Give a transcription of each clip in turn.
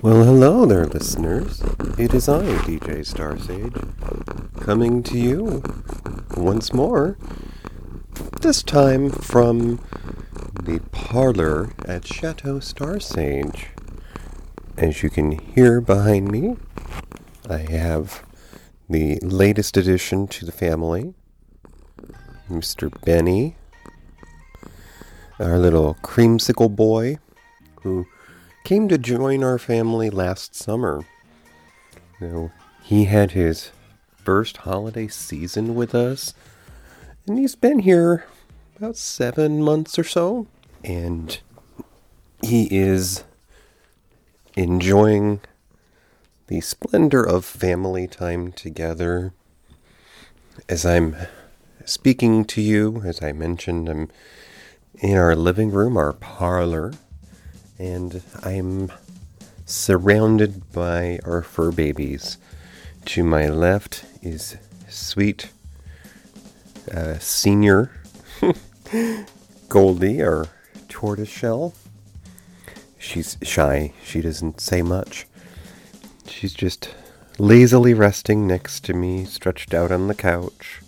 Well, hello there, listeners. It is I, DJ Starsage, coming to you once more. This time from the parlor at Chateau Starsage. As you can hear behind me, I have the latest addition to the family, Mr. Benny, our little creamsicle boy, who came to join our family last summer. You know, he had his first holiday season with us, and he's been here about seven months or so, and he is enjoying the splendor of family time together. As I'm speaking to you, as I mentioned, I'm in our living room, our parlor and I'm surrounded by our fur babies. To my left is sweet uh, senior Goldie, our tortoiseshell. She's shy, she doesn't say much. She's just lazily resting next to me, stretched out on the couch.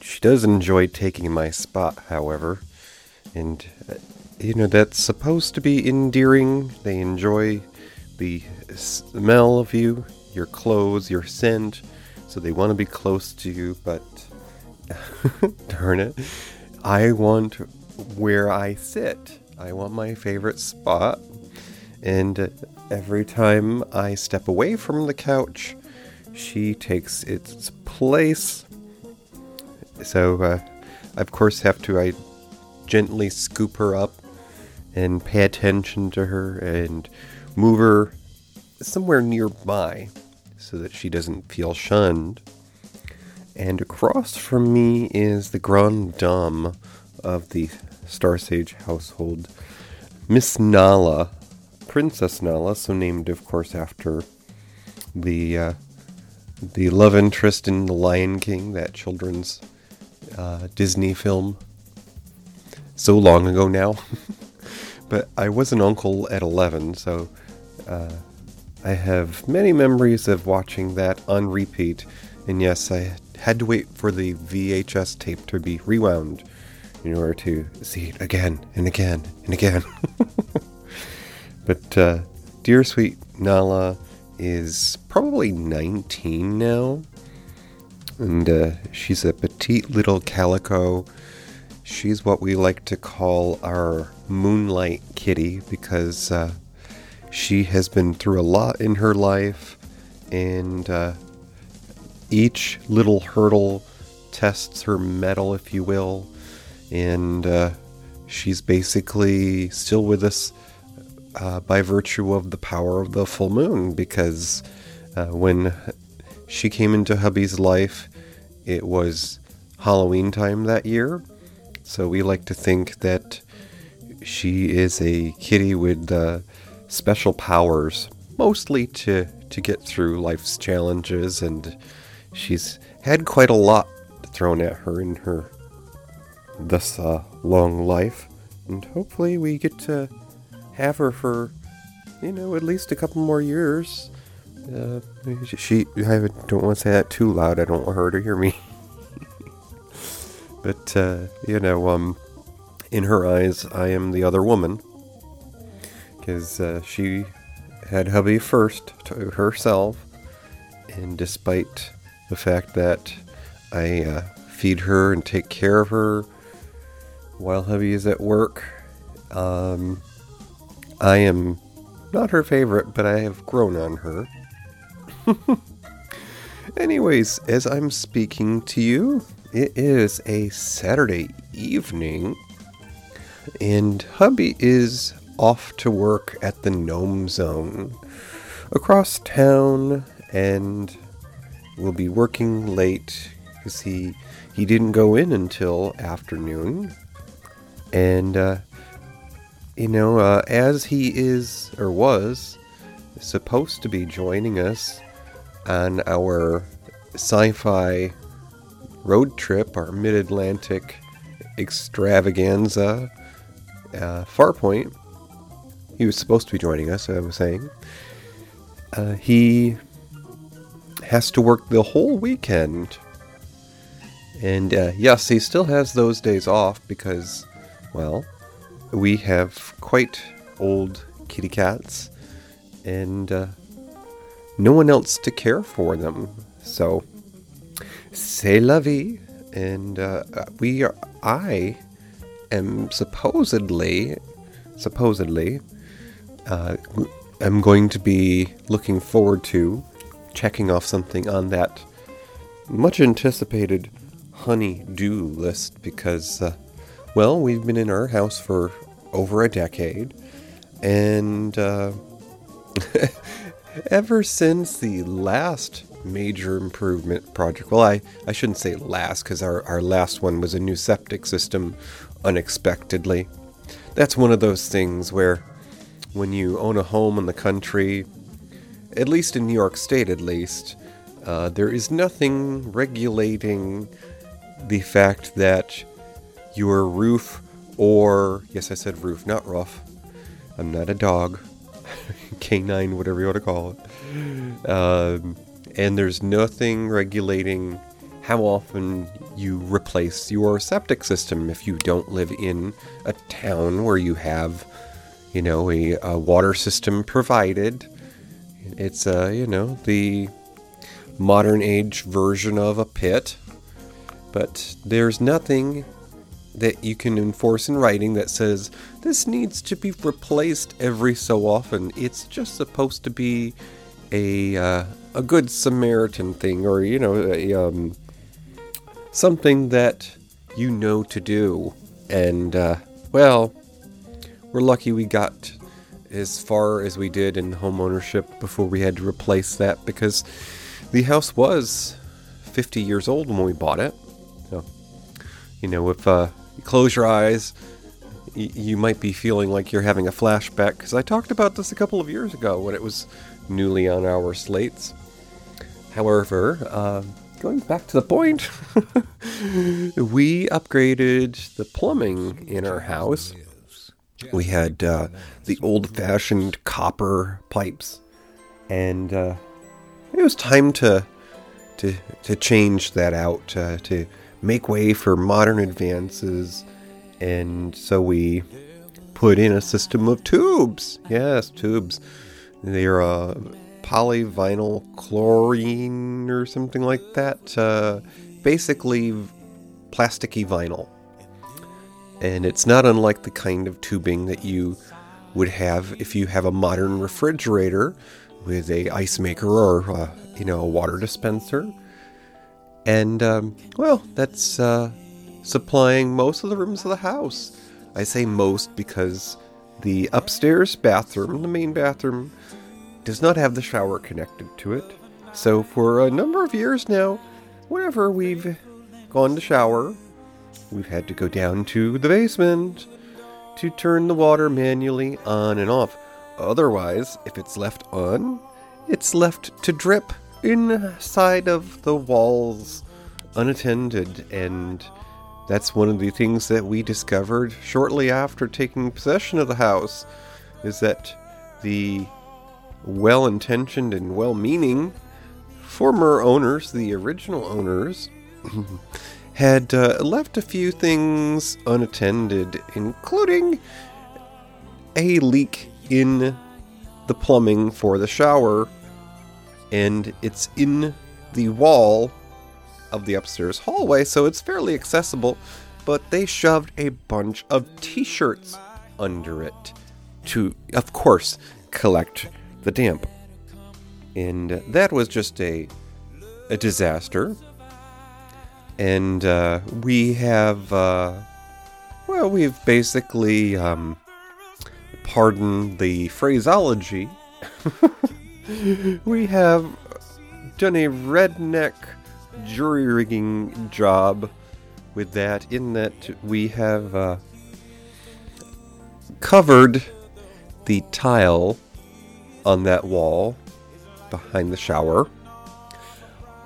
She does enjoy taking my spot, however, and uh, you know, that's supposed to be endearing. They enjoy the smell of you, your clothes, your scent, so they want to be close to you, but darn it, I want where I sit. I want my favorite spot. And every time I step away from the couch, she takes its place. So, uh, I of course, have to I gently scoop her up and pay attention to her and move her somewhere nearby so that she doesn't feel shunned. And across from me is the grande dame of the Star Sage household, Miss Nala, Princess Nala, so named, of course, after the uh, the love interest in The Lion King, that children's uh, Disney film, so long ago now. But I was an uncle at 11, so uh, I have many memories of watching that on repeat. And yes, I had to wait for the VHS tape to be rewound in order to see it again and again and again. but uh, dear sweet Nala is probably 19 now. And uh, she's a petite little calico She's what we like to call our moonlight kitty because uh, she has been through a lot in her life, and uh, each little hurdle tests her mettle, if you will. And uh, she's basically still with us uh, by virtue of the power of the full moon because uh, when she came into hubby's life, it was Halloween time that year so we like to think that she is a kitty with uh, special powers, mostly to, to get through life's challenges, and she's had quite a lot thrown at her in her thus uh, long life. And hopefully we get to have her for, you know, at least a couple more years. Uh, she, I don't want to say that too loud. I don't want her to hear me. But, uh, you know, um, in her eyes, I am the other woman. Because uh, she had hubby first to herself. And despite the fact that I uh, feed her and take care of her while hubby is at work, um, I am not her favorite, but I have grown on her. Anyways, as I'm speaking to you, it is a Saturday evening, and hubby is off to work at the Gnome Zone across town, and will be working late because he he didn't go in until afternoon, and uh, you know, uh, as he is or was supposed to be joining us on our sci-fi road trip, our mid Atlantic extravaganza, uh, Farpoint, he was supposed to be joining us, I was saying. Uh, he has to work the whole weekend. And uh, yes, he still has those days off because, well, we have quite old kitty cats and uh, no one else to care for them. So, c'est la vie. And uh, we are, I am supposedly, supposedly, uh, am going to be looking forward to checking off something on that much anticipated honey-do list because, uh, well, we've been in our house for over a decade, and uh, ever since the last major improvement project, well, I, I shouldn't say last because our, our last one was a new septic system unexpectedly. That's one of those things where when you own a home in the country, at least in New York State at least, uh, there is nothing regulating the fact that your roof or, yes, I said roof, not roof. I'm not a dog. Canine, whatever you want to call it. Um, and there's nothing regulating how often you replace your septic system if you don't live in a town where you have, you know, a, a water system provided it's, uh, you know, the modern age version of a pit. But there's nothing that you can enforce in writing that says this needs to be replaced every so often. It's just supposed to be a uh, a good Samaritan thing, or you know, a, um, something that you know to do. And uh, well, we're lucky we got as far as we did in home ownership before we had to replace that because the house was 50 years old when we bought it. So, you know, if uh, you close your eyes, you might be feeling like you're having a flashback because I talked about this a couple of years ago when it was newly on our slates. However, uh, going back to the point, we upgraded the plumbing in our house we had uh, the old fashioned copper pipes. And uh, it was time to, to, to change that out, uh, to make way for modern advances. And so we put in a system of tubes. Yes, tubes. They're uh, polyvinyl chlorine or something like that. Uh, basically, plasticky vinyl and it's not unlike the kind of tubing that you would have if you have a modern refrigerator with a ice maker or uh, you know a water dispenser and um, well that's uh, supplying most of the rooms of the house i say most because the upstairs bathroom the main bathroom does not have the shower connected to it so for a number of years now whenever we've gone to shower we've had to go down to the basement to turn the water manually on and off. Otherwise, if it's left on, it's left to drip inside of the walls unattended. And that's one of the things that we discovered shortly after taking possession of the house is that the well intentioned and well meaning former owners, the original owners, had uh, left a few things unattended, including a leak in the plumbing for the shower, and it's in the wall of the upstairs hallway, so it's fairly accessible. But they shoved a bunch of t shirts under it to, of course, collect the damp. And that was just a, a disaster and uh, we have, uh, well, we've basically, um, pardon the phraseology, we have done a redneck jury rigging job with that, in that we have uh, covered the tile on that wall behind the shower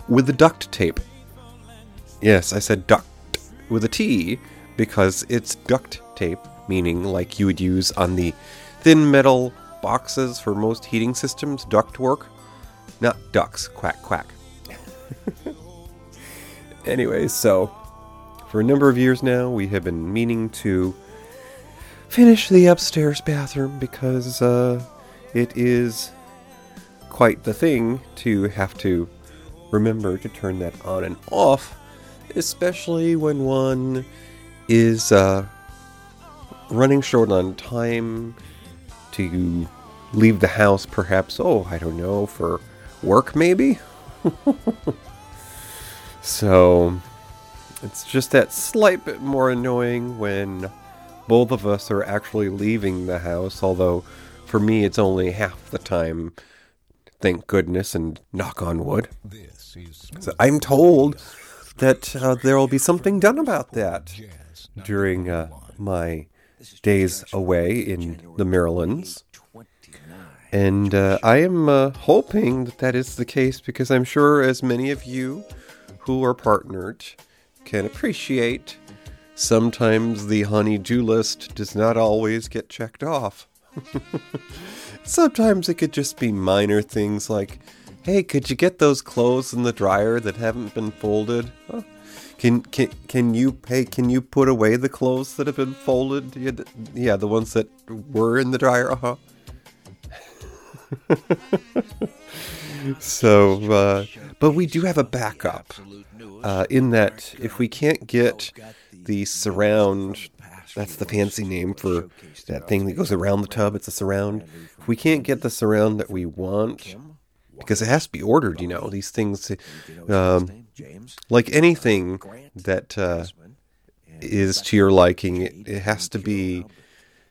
with the duct tape. Yes, I said duct with a T because it's duct tape, meaning like you would use on the thin metal boxes for most heating systems, ductwork. Not ducks, quack, quack. anyway, so for a number of years now, we have been meaning to finish the upstairs bathroom because uh, it is quite the thing to have to remember to turn that on and off, especially when one is uh, running short on time to leave the house, perhaps, oh, I don't know, for work maybe? so, it's just that slight bit more annoying when both of us are actually leaving the house, although for me it's only half the time, thank goodness, and knock on wood. So I'm told that uh, there will be something done about that during uh, my days away in the Marylands. And uh, I am uh, hoping that that is the case because I'm sure as many of you who are partnered can appreciate sometimes the honey-do list does not always get checked off. sometimes it could just be minor things like, hey, could you get those clothes in the dryer that haven't been folded? Huh? Can can can you hey can you put away the clothes that have been folded? Yeah, the ones that were in the dryer. Uh huh. so, uh, but we do have a backup uh, in that if we can't get the surround, that's the fancy name for that thing that goes around the tub. It's a surround. If we can't get the surround that we want, because it has to be ordered, you know, these things. Um, like anything that uh, is to your liking, it, it, has to be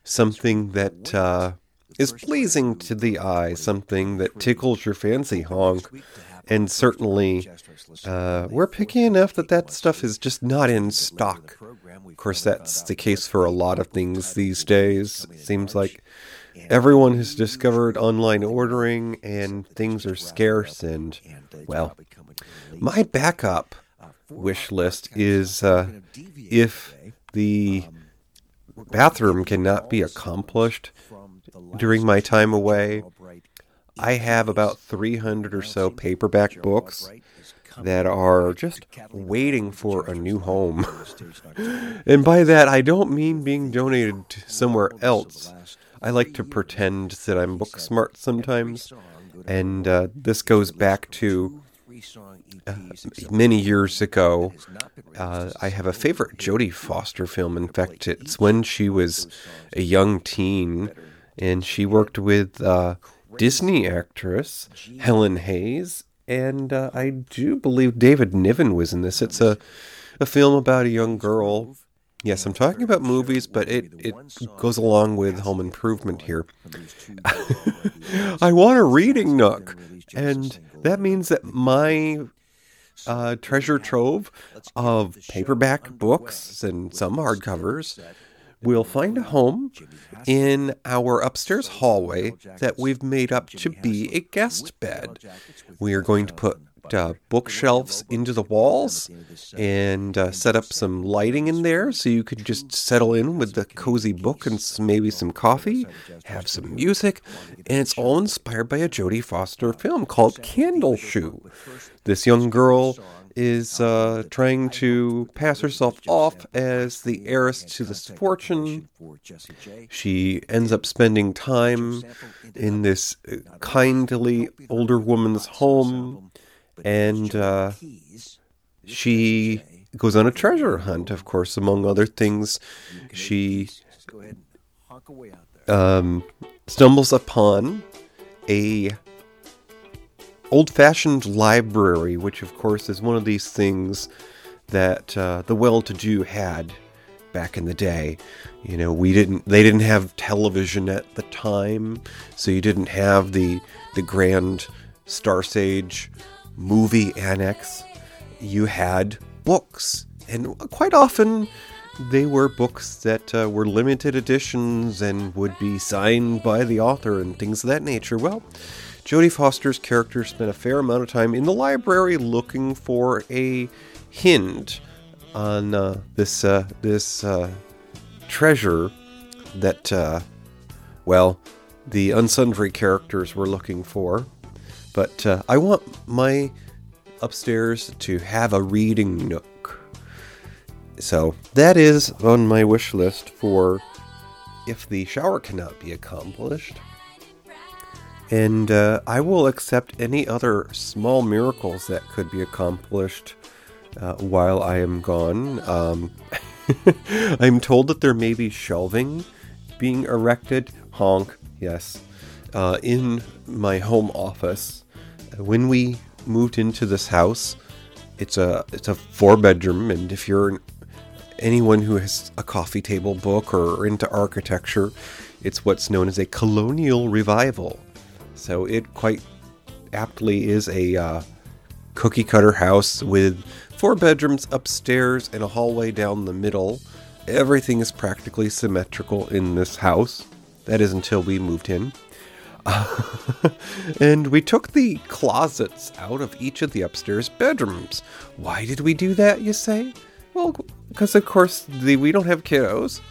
something that uh, is pleasing to the eye, something that tickles your fancy honk. And certainly, uh, we're picky enough that that stuff is just not in stock. Of course, that's the case for a lot of things these days. It seems like everyone has discovered online ordering and things are scarce and, well, my backup wish list is uh, if the bathroom cannot be accomplished during my time away, I have about 300 or so paperback books that are just waiting for a new home. and by that, I don't mean being donated somewhere else. I like to pretend that I'm book smart sometimes. And uh, this goes back to uh, many years ago. Uh, I have a favorite Jodie Foster film. In fact, it's when she was a young teen, and she worked with uh, Disney actress Helen Hayes, and uh, I do believe David Niven was in this. It's a a film about a young girl. Yes, I'm talking about movies, but it, it goes along with Home Improvement here. I want a reading nook, and that means that my uh, treasure trove of paperback books and some hardcovers will find a home in our upstairs hallway that we've made up to be a guest bed. We are going to put uh, bookshelves into the walls and uh, set up some lighting in there so you could just settle in with the cozy book and maybe some coffee, have some music, and it's all inspired by a Jodie Foster film called Candle Shoe. This young girl is uh, trying to pass herself off as the heiress to this fortune. She ends up spending time in this kindly older woman's home and uh, she goes on a treasure hunt, of course, among other things. She um, stumbles upon a old-fashioned library, which, of course, is one of these things that uh, the well-to-do had back in the day. You know, we didn't they didn't have television at the time, so you didn't have the the grand Star Sage movie annex, you had books. And quite often, they were books that uh, were limited editions and would be signed by the author and things of that nature. Well, Jodie Foster's character spent a fair amount of time in the library looking for a hint on uh, this uh, this uh, treasure that uh, well, the unsundry characters we're looking for. But uh, I want my upstairs to have a reading nook. So that is on my wish list for if the shower cannot be accomplished. And uh, I will accept any other small miracles that could be accomplished uh, while I am gone. Um, I'm told that there may be shelving being erected, honk, yes, uh, in my home office. When we moved into this house, it's a it's a four bedroom, and if you're anyone who has a coffee table book or into architecture, it's what's known as a colonial revival. So it quite aptly is a uh, cookie cutter house with four bedrooms upstairs and a hallway down the middle. Everything is practically symmetrical in this house. That is until we moved in. and we took the closets out of each of the upstairs bedrooms. Why did we do that, you say? Well, because of course the, we don't have kiddos.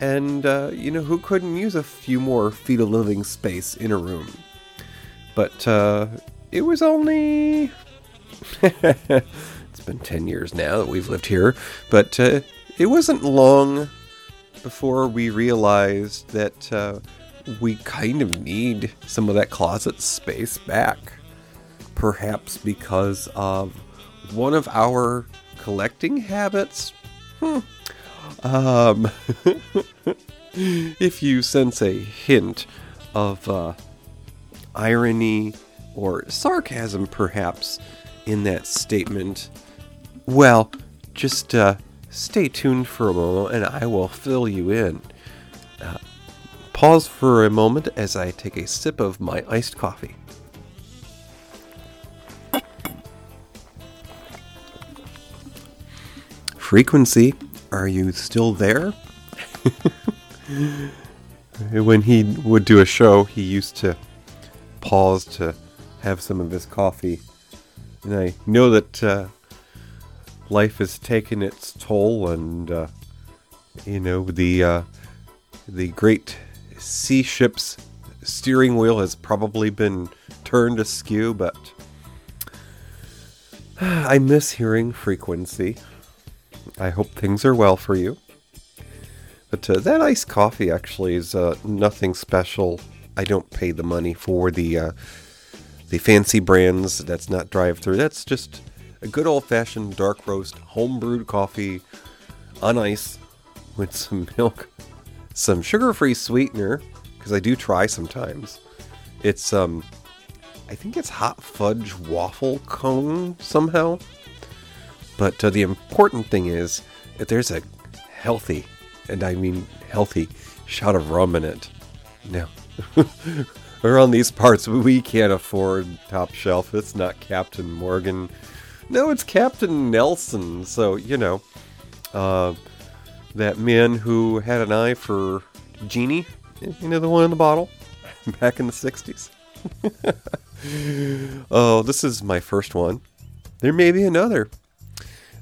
And, uh, you know, who couldn't use a few more feet of living space in a room? But uh, it was only. it's been 10 years now that we've lived here. But uh, it wasn't long before we realized that uh, we kind of need some of that closet space back. Perhaps because of one of our collecting habits. Hmm. Um, if you sense a hint of uh, irony or sarcasm, perhaps, in that statement, well, just uh, stay tuned for a moment and I will fill you in. Uh, pause for a moment as I take a sip of my iced coffee. Frequency, are you still there? when he would do a show, he used to pause to have some of his coffee. And I know that uh, life has taken its toll, and uh, you know the uh, the great sea ship's steering wheel has probably been turned askew. But I miss hearing frequency. I hope things are well for you. But uh, that iced coffee actually is uh, nothing special I don't pay the money for the uh, the fancy brands. That's not drive through. That's just a good old fashioned dark roast home brewed coffee on ice with some milk, some sugar free sweetener because I do try sometimes. It's um, I think it's hot fudge waffle cone somehow. But uh, the important thing is that there's a healthy, and I mean healthy, shot of rum in it. Now, Around these parts, we can't afford top shelf. It's not Captain Morgan. No, it's Captain Nelson. So, you know, uh, that man who had an eye for Jeannie, you know, the one in the bottle back in the 60s. oh, this is my first one. There may be another.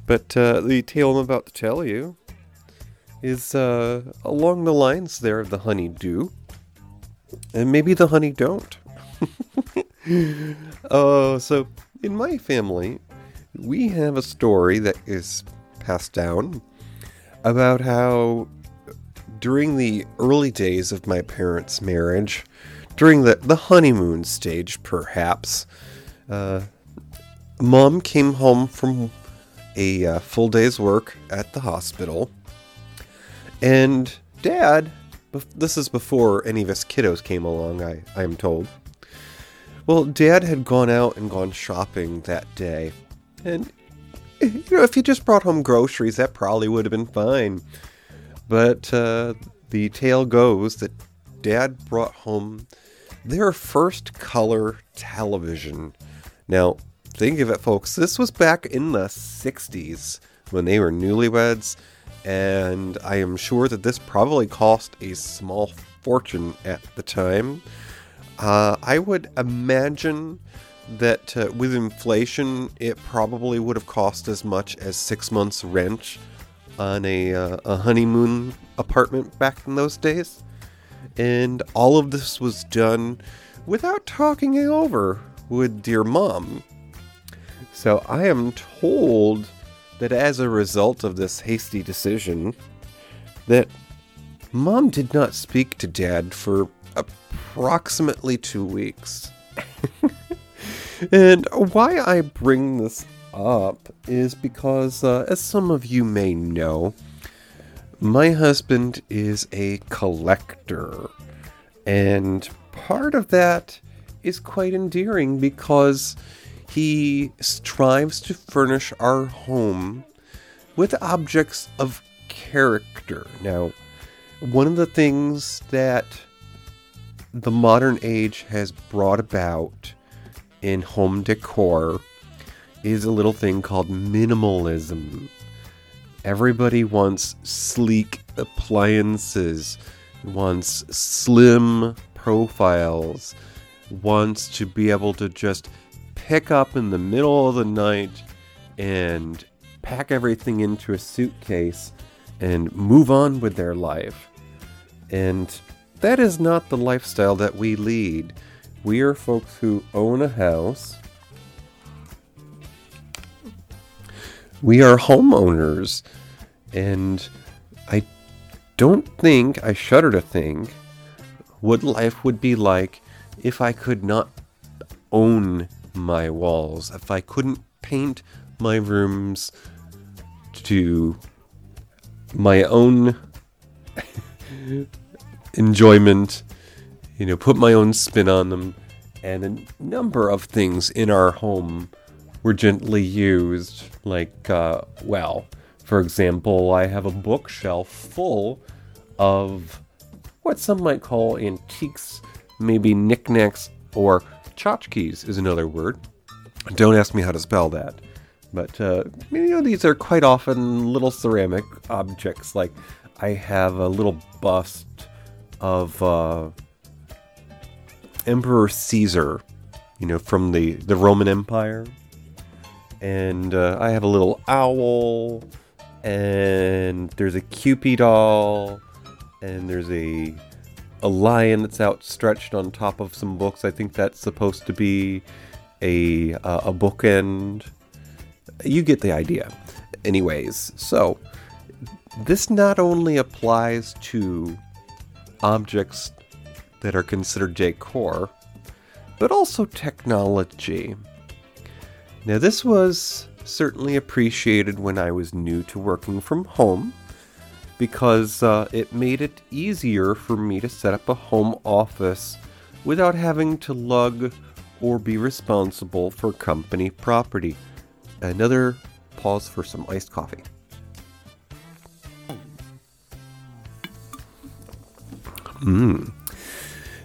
But uh, the tale I'm about to tell you is uh, along the lines there of the honey-do. And maybe the honey don't. Oh, uh, so in my family, we have a story that is passed down about how during the early days of my parents' marriage, during the, the honeymoon stage, perhaps, uh, mom came home from a uh, full day's work at the hospital, and dad this is before any of us kiddos came along, I, I am told. Well, Dad had gone out and gone shopping that day. And, you know, if he just brought home groceries, that probably would have been fine. But uh, the tale goes that Dad brought home their first color television. Now, think of it, folks. This was back in the 60s when they were newlyweds and I am sure that this probably cost a small fortune at the time. Uh, I would imagine that uh, with inflation, it probably would have cost as much as six months' rent on a, uh, a honeymoon apartment back in those days. And all of this was done without talking it over with dear mom. So I am told that as a result of this hasty decision, that mom did not speak to dad for approximately two weeks. and why I bring this up is because, uh, as some of you may know, my husband is a collector. And part of that is quite endearing because he strives to furnish our home with objects of character. Now, one of the things that the modern age has brought about in home decor is a little thing called minimalism. Everybody wants sleek appliances, wants slim profiles, wants to be able to just pick up in the middle of the night and pack everything into a suitcase and move on with their life. And that is not the lifestyle that we lead. We are folks who own a house. We are homeowners. And I don't think, I shudder to think, what life would be like if I could not own my walls, if I couldn't paint my rooms to my own enjoyment, you know, put my own spin on them, and a number of things in our home were gently used. Like, uh, well, for example, I have a bookshelf full of what some might call antiques, maybe knickknacks, or tchotchkes is another word. Don't ask me how to spell that. But, uh, you know, these are quite often little ceramic objects. Like, I have a little bust of uh, Emperor Caesar, you know, from the, the Roman Empire. And uh, I have a little owl, and there's a Cupid doll, and there's a a lion that's outstretched on top of some books. I think that's supposed to be a uh, a bookend. You get the idea. Anyways, so this not only applies to objects that are considered decor, but also technology. Now, this was certainly appreciated when I was new to working from home because uh, it made it easier for me to set up a home office without having to lug or be responsible for company property. Another pause for some iced coffee. Mm.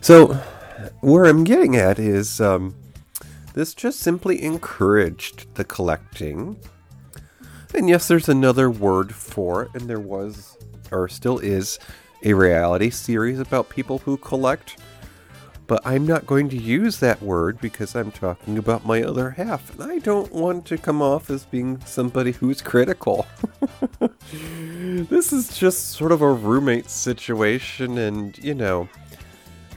So, where I'm getting at is um, this just simply encouraged the collecting. And yes, there's another word for it, and there was, or still is, a reality series about people who collect. But I'm not going to use that word because I'm talking about my other half, and I don't want to come off as being somebody who's critical. this is just sort of a roommate situation, and you know,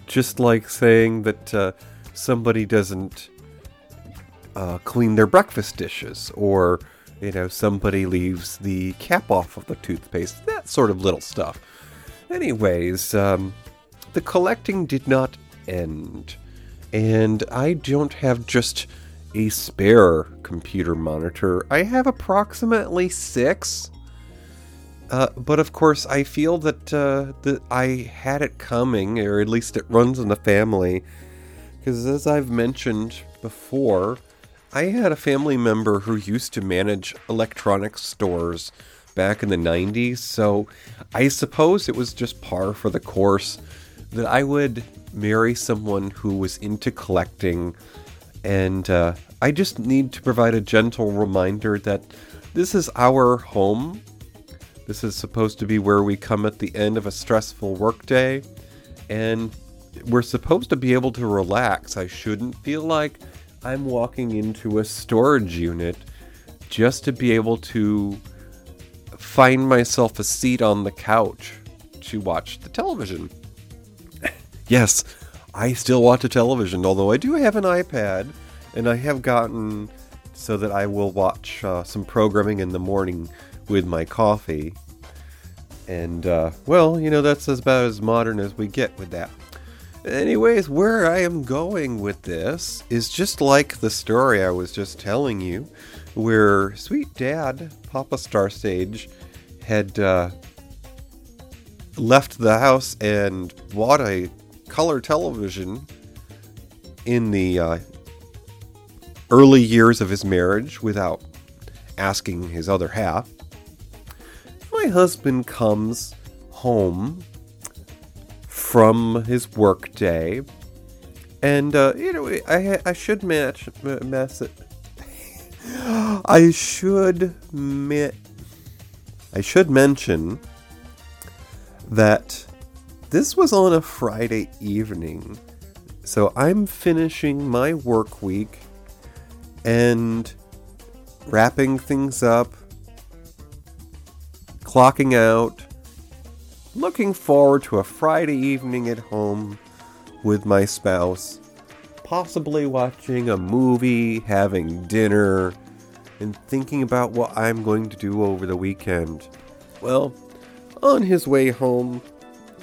just like saying that uh, somebody doesn't uh, clean their breakfast dishes, or you know, somebody leaves the cap off of the toothpaste, that sort of little stuff. Anyways, um, the collecting did not end. And I don't have just a spare computer monitor. I have approximately six. Uh, but of course, I feel that uh, that I had it coming, or at least it runs in the family. Because as I've mentioned before, I had a family member who used to manage electronics stores back in the 90s, so I suppose it was just par for the course that I would marry someone who was into collecting, and uh, I just need to provide a gentle reminder that this is our home. This is supposed to be where we come at the end of a stressful workday, and we're supposed to be able to relax. I shouldn't feel like I'm walking into a storage unit just to be able to find myself a seat on the couch to watch the television. Yes, I still watch a television, although I do have an iPad, and I have gotten so that I will watch uh, some programming in the morning with my coffee. And, uh, well, you know, that's about as modern as we get with that. Anyways, where I am going with this is just like the story I was just telling you, where sweet dad, Papa Star Sage, had uh, left the house and bought a color television in the uh, early years of his marriage without asking his other half. My husband comes home from his work day, and uh, you know I I should match mess it. I should me- I should mention that this was on a Friday evening. So I'm finishing my work week and wrapping things up, clocking out, looking forward to a Friday evening at home with my spouse, possibly watching a movie, having dinner, and thinking about what I'm going to do over the weekend. Well, on his way home,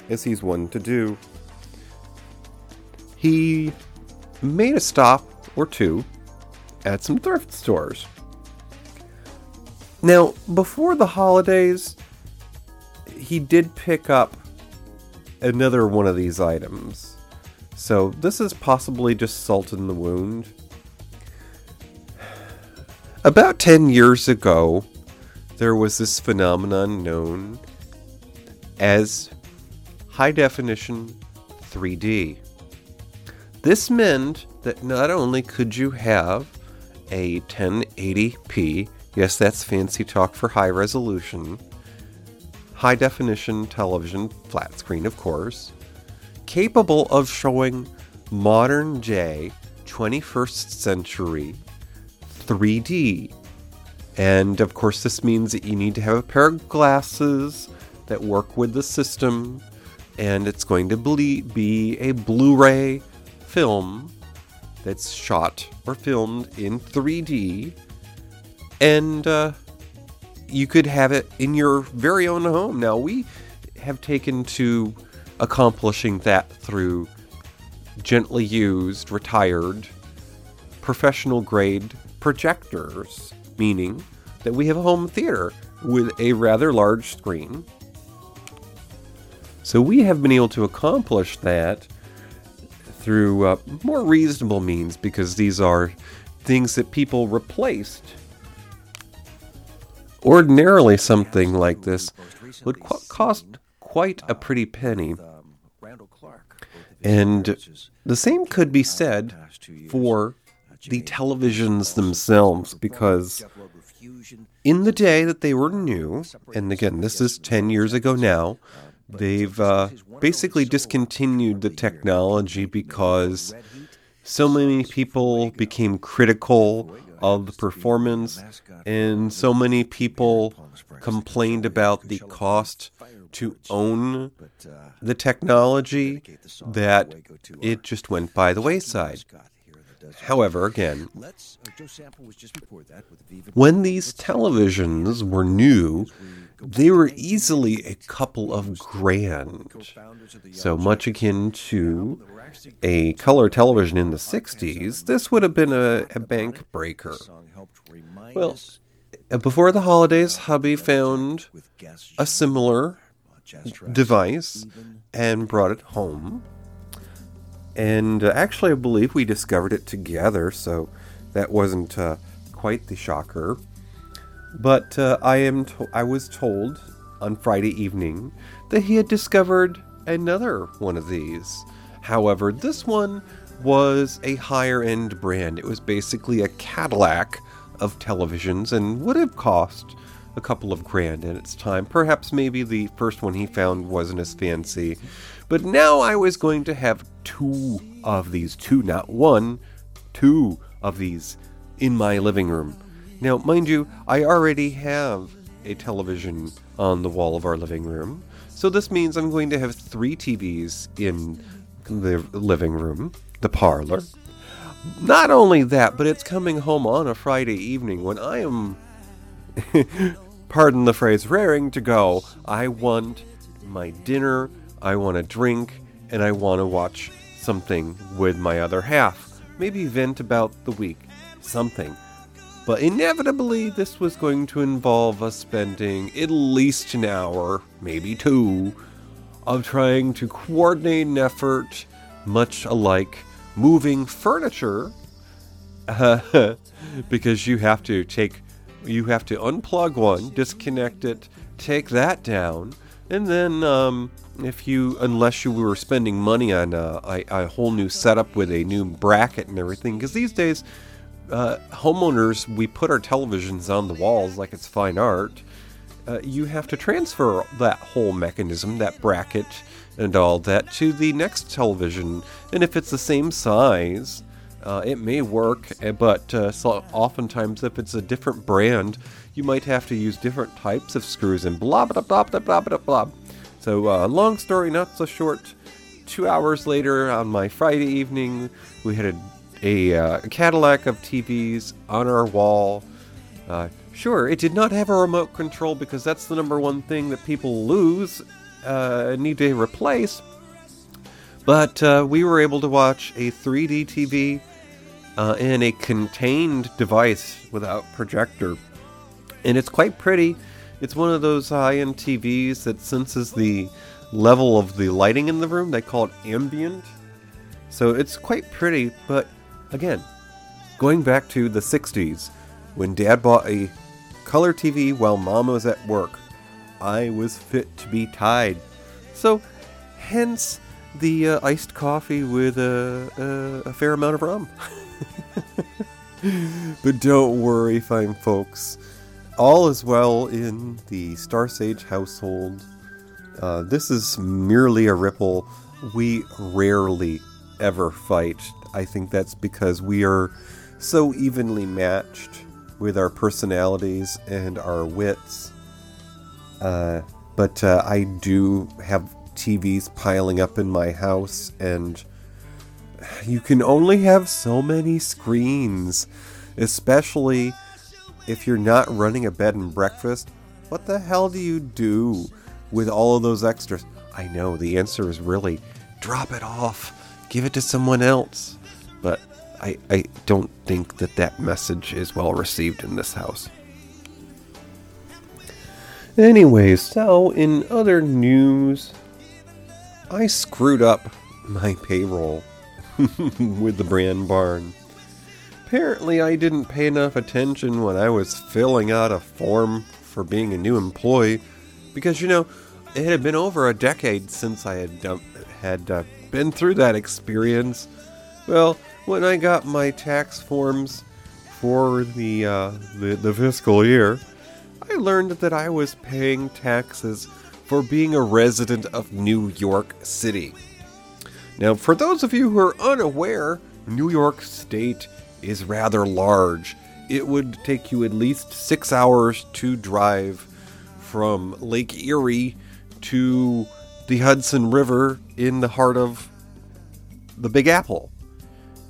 as he's one to do, he made a stop or two at some thrift stores. Now, before the holidays, he did pick up another one of these items. So, this is possibly just salt in the wound. About 10 years ago, there was this phenomenon known as high definition 3D. This meant that not only could you have a 1080p, yes, that's fancy talk for high resolution, high definition television, flat screen, of course, capable of showing modern day 21st century 3D. And of course, this means that you need to have a pair of glasses that work with the system, and it's going to be a Blu ray film that's shot or filmed in 3D, and uh, you could have it in your very own home. Now, we have taken to accomplishing that through gently used, retired, professional grade projectors, meaning that we have a home theater with a rather large screen. So we have been able to accomplish that through uh, more reasonable means because these are things that people replaced. Ordinarily, something like this would qu- cost quite a pretty penny. And the same could be said for the televisions themselves because in the day that they were new, and again, this is 10 years ago now, they've uh, basically discontinued the technology because so many people became critical of the performance, and so many people complained about the cost to own the technology that it just went by the wayside. However, again, when these televisions were new, they were easily a couple of grand. So much akin to a color television in the 60s, this would have been a, a bank breaker. Well, before the holidays, hubby found a similar device and brought it home. And uh, actually, I believe we discovered it together, so that wasn't uh, quite the shocker. But uh, I am to- I was told on Friday evening that he had discovered another one of these. However, this one was a higher end brand. It was basically a Cadillac of televisions and would have cost a couple of grand in its time. Perhaps maybe the first one he found wasn't as fancy. But now I was going to have two of these, two, not one, two of these in my living room. Now, mind you, I already have a television on the wall of our living room. So this means I'm going to have three TVs in the living room, the parlor. Not only that, but it's coming home on a Friday evening when I am, pardon the phrase, raring to go. I want my dinner, I want a drink, and I want to watch something with my other half. Maybe vent about the week. Something. But inevitably, this was going to involve us spending at least an hour, maybe two, of trying to coordinate an effort, much alike moving furniture, because you have to take, you have to unplug one, disconnect it, take that down, and then um, if you, unless you were spending money on a, a, a whole new setup with a new bracket and everything, because these days uh, homeowners, we put our televisions on the walls like it's fine art. Uh, you have to transfer that whole mechanism, that bracket, and all that to the next television. And if it's the same size, uh, it may work, eh, but uh, so oftentimes, if it's a different brand, you might have to use different types of screws and blah blah blah blah blah blah blah. So, uh, long story, not so short. Two hours later, on my Friday evening, we had a a, uh, Cadillac of TVs on our wall. Uh, sure, it did not have a remote control because that's the number one thing that people lose uh, need to replace. But uh, we were able to watch a 3D TV uh, in a contained device without projector. And it's quite pretty. It's one of those high end TVs that senses the level of the lighting in the room. They call it ambient. So it's quite pretty, but Again, going back to the 60s, when dad bought a color TV while mom was at work, I was fit to be tied. So, hence the uh, iced coffee with a, a, fair amount of rum. but don't worry, fine folks. All is well in the Star Sage household. Uh, this is merely a ripple. We rarely ever fight I think that's because we are so evenly matched with our personalities and our wits. Uh, but uh, I do have TVs piling up in my house, and you can only have so many screens, especially if you're not running a bed and breakfast. What the hell do you do with all of those extras? I know the answer is really drop it off, give it to someone else but I, I don't think that that message is well received in this house. Anyways, so in other news, I screwed up my payroll with the brand barn. Apparently, I didn't pay enough attention when I was filling out a form for being a new employee because, you know, it had been over a decade since I had, had uh, been through that experience well, when I got my tax forms for the, uh, the, the fiscal year, I learned that I was paying taxes for being a resident of New York City. Now, for those of you who are unaware, New York State is rather large. It would take you at least six hours to drive from Lake Erie to the Hudson River in the heart of the Big Apple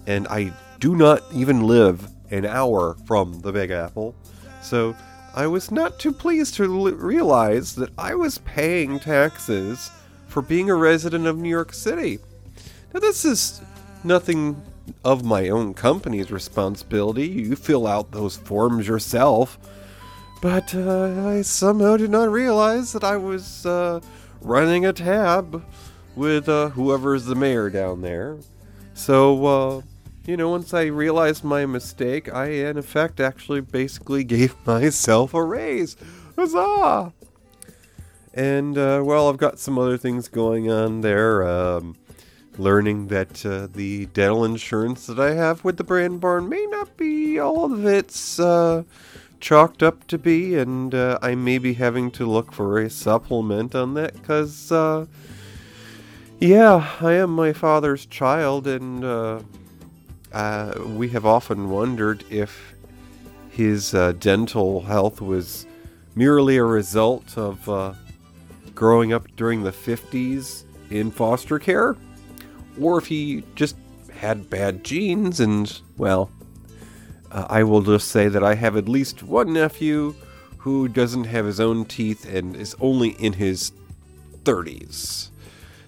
and I do not even live an hour from the Big Apple. So I was not too pleased to realize that I was paying taxes for being a resident of New York City. Now, this is nothing of my own company's responsibility. You fill out those forms yourself. But uh, I somehow did not realize that I was uh, running a tab with uh, whoever's the mayor down there. So, uh, you know, once I realized my mistake, I in effect actually basically gave myself a raise. Huzzah! And, uh, well, I've got some other things going on there. Um, learning that uh, the dental insurance that I have with the brand barn may not be all of it's uh, chalked up to be, and uh, I may be having to look for a supplement on that because, uh, yeah, I am my father's child, and uh, we have often wondered if his uh, dental health was merely a result of uh, growing up during the 50s in foster care, or if he just had bad genes and, well, uh, I will just say that I have at least one nephew who doesn't have his own teeth and is only in his 30s.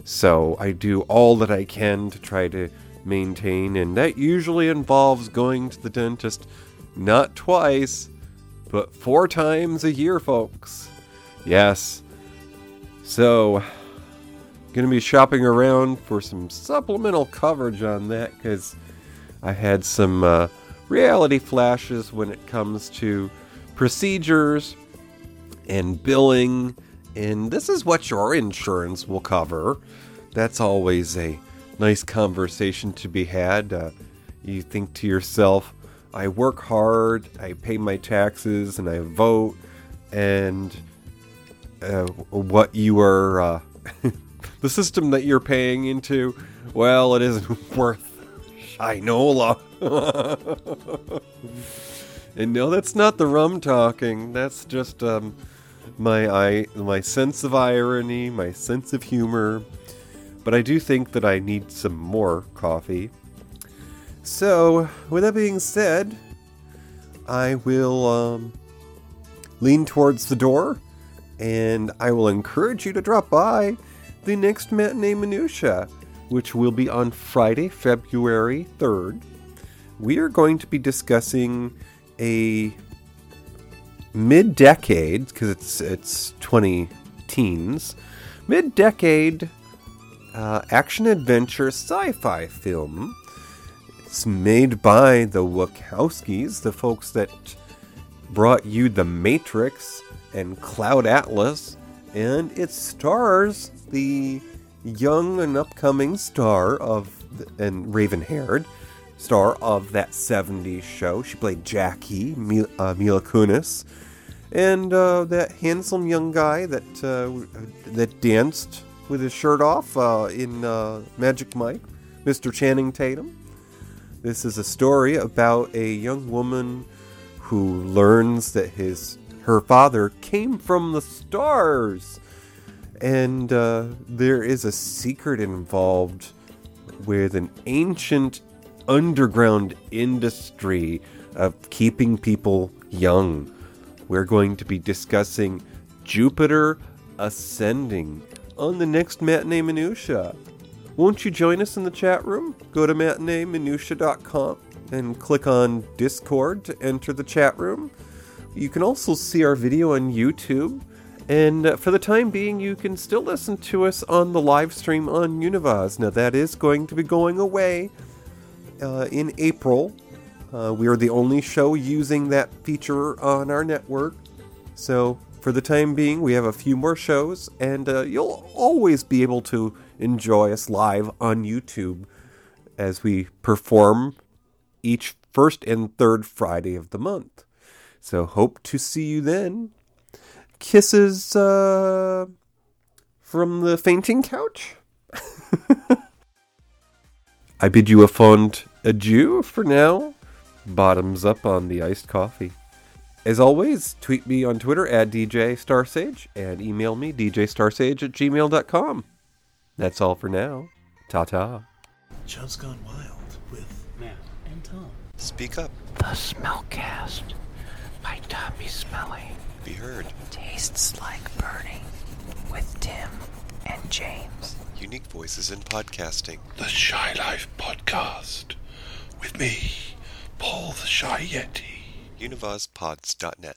So I do all that I can to try to maintain, and that usually involves going to the dentist not twice, but four times a year, folks. Yes. So, gonna be shopping around for some supplemental coverage on that because I had some uh, reality flashes when it comes to procedures and billing, and this is what your insurance will cover. That's always a nice conversation to be had. Uh, you think to yourself, I work hard, I pay my taxes, and I vote, and uh, what you are, uh, the system that you're paying into, well, it isn't worth Shinola. and no, that's not the rum talking. That's just um, my I, my sense of irony, my sense of humor. But I do think that I need some more coffee. So, with that being said, I will um, lean towards the door and I will encourage you to drop by the next matinee minutia, which will be on Friday, February 3rd. We are going to be discussing a mid-decade because it's it's 20 teens, mid-decade uh, action adventure sci-fi film. It's made by the Wachowskis, the folks that brought you The Matrix and Cloud Atlas, and it stars the young and upcoming star of and raven-haired star of that 70s show. She played Jackie, Mil- uh, Mila Kunis, and uh, that handsome young guy that uh, that danced with his shirt off uh, in uh, Magic Mike, Mr. Channing Tatum. This is a story about a young woman who learns that his her father came from the stars, and uh, there is a secret involved with an ancient underground industry of keeping people young. We're going to be discussing Jupiter Ascending on the next Matinee Minutia. Won't you join us in the chat room? Go to matineeminutia.com and click on Discord to enter the chat room. You can also see our video on YouTube. And uh, for the time being, you can still listen to us on the live stream on Univaz. Now, that is going to be going away uh, in April. Uh, we are the only show using that feature on our network. So, for the time being, we have a few more shows, and uh, you'll always be able to enjoy us live on YouTube as we perform each first and third Friday of the month. So, hope to see you then. Kisses uh, from the fainting couch. I bid you a fond adieu for now. Bottoms up on the iced coffee. As always, tweet me on Twitter at DJ Starsage and email me djstarsage at gmail.com. That's all for now. Ta ta. Chubb's Gone Wild with Matt and Tom. Speak up. The Smellcast by Tommy Smelly Be heard. tastes like burning with Tim and James. Unique voices in podcasting. the Shy Life Podcast with me, Paul the Shy Yeti. Univazpods.net.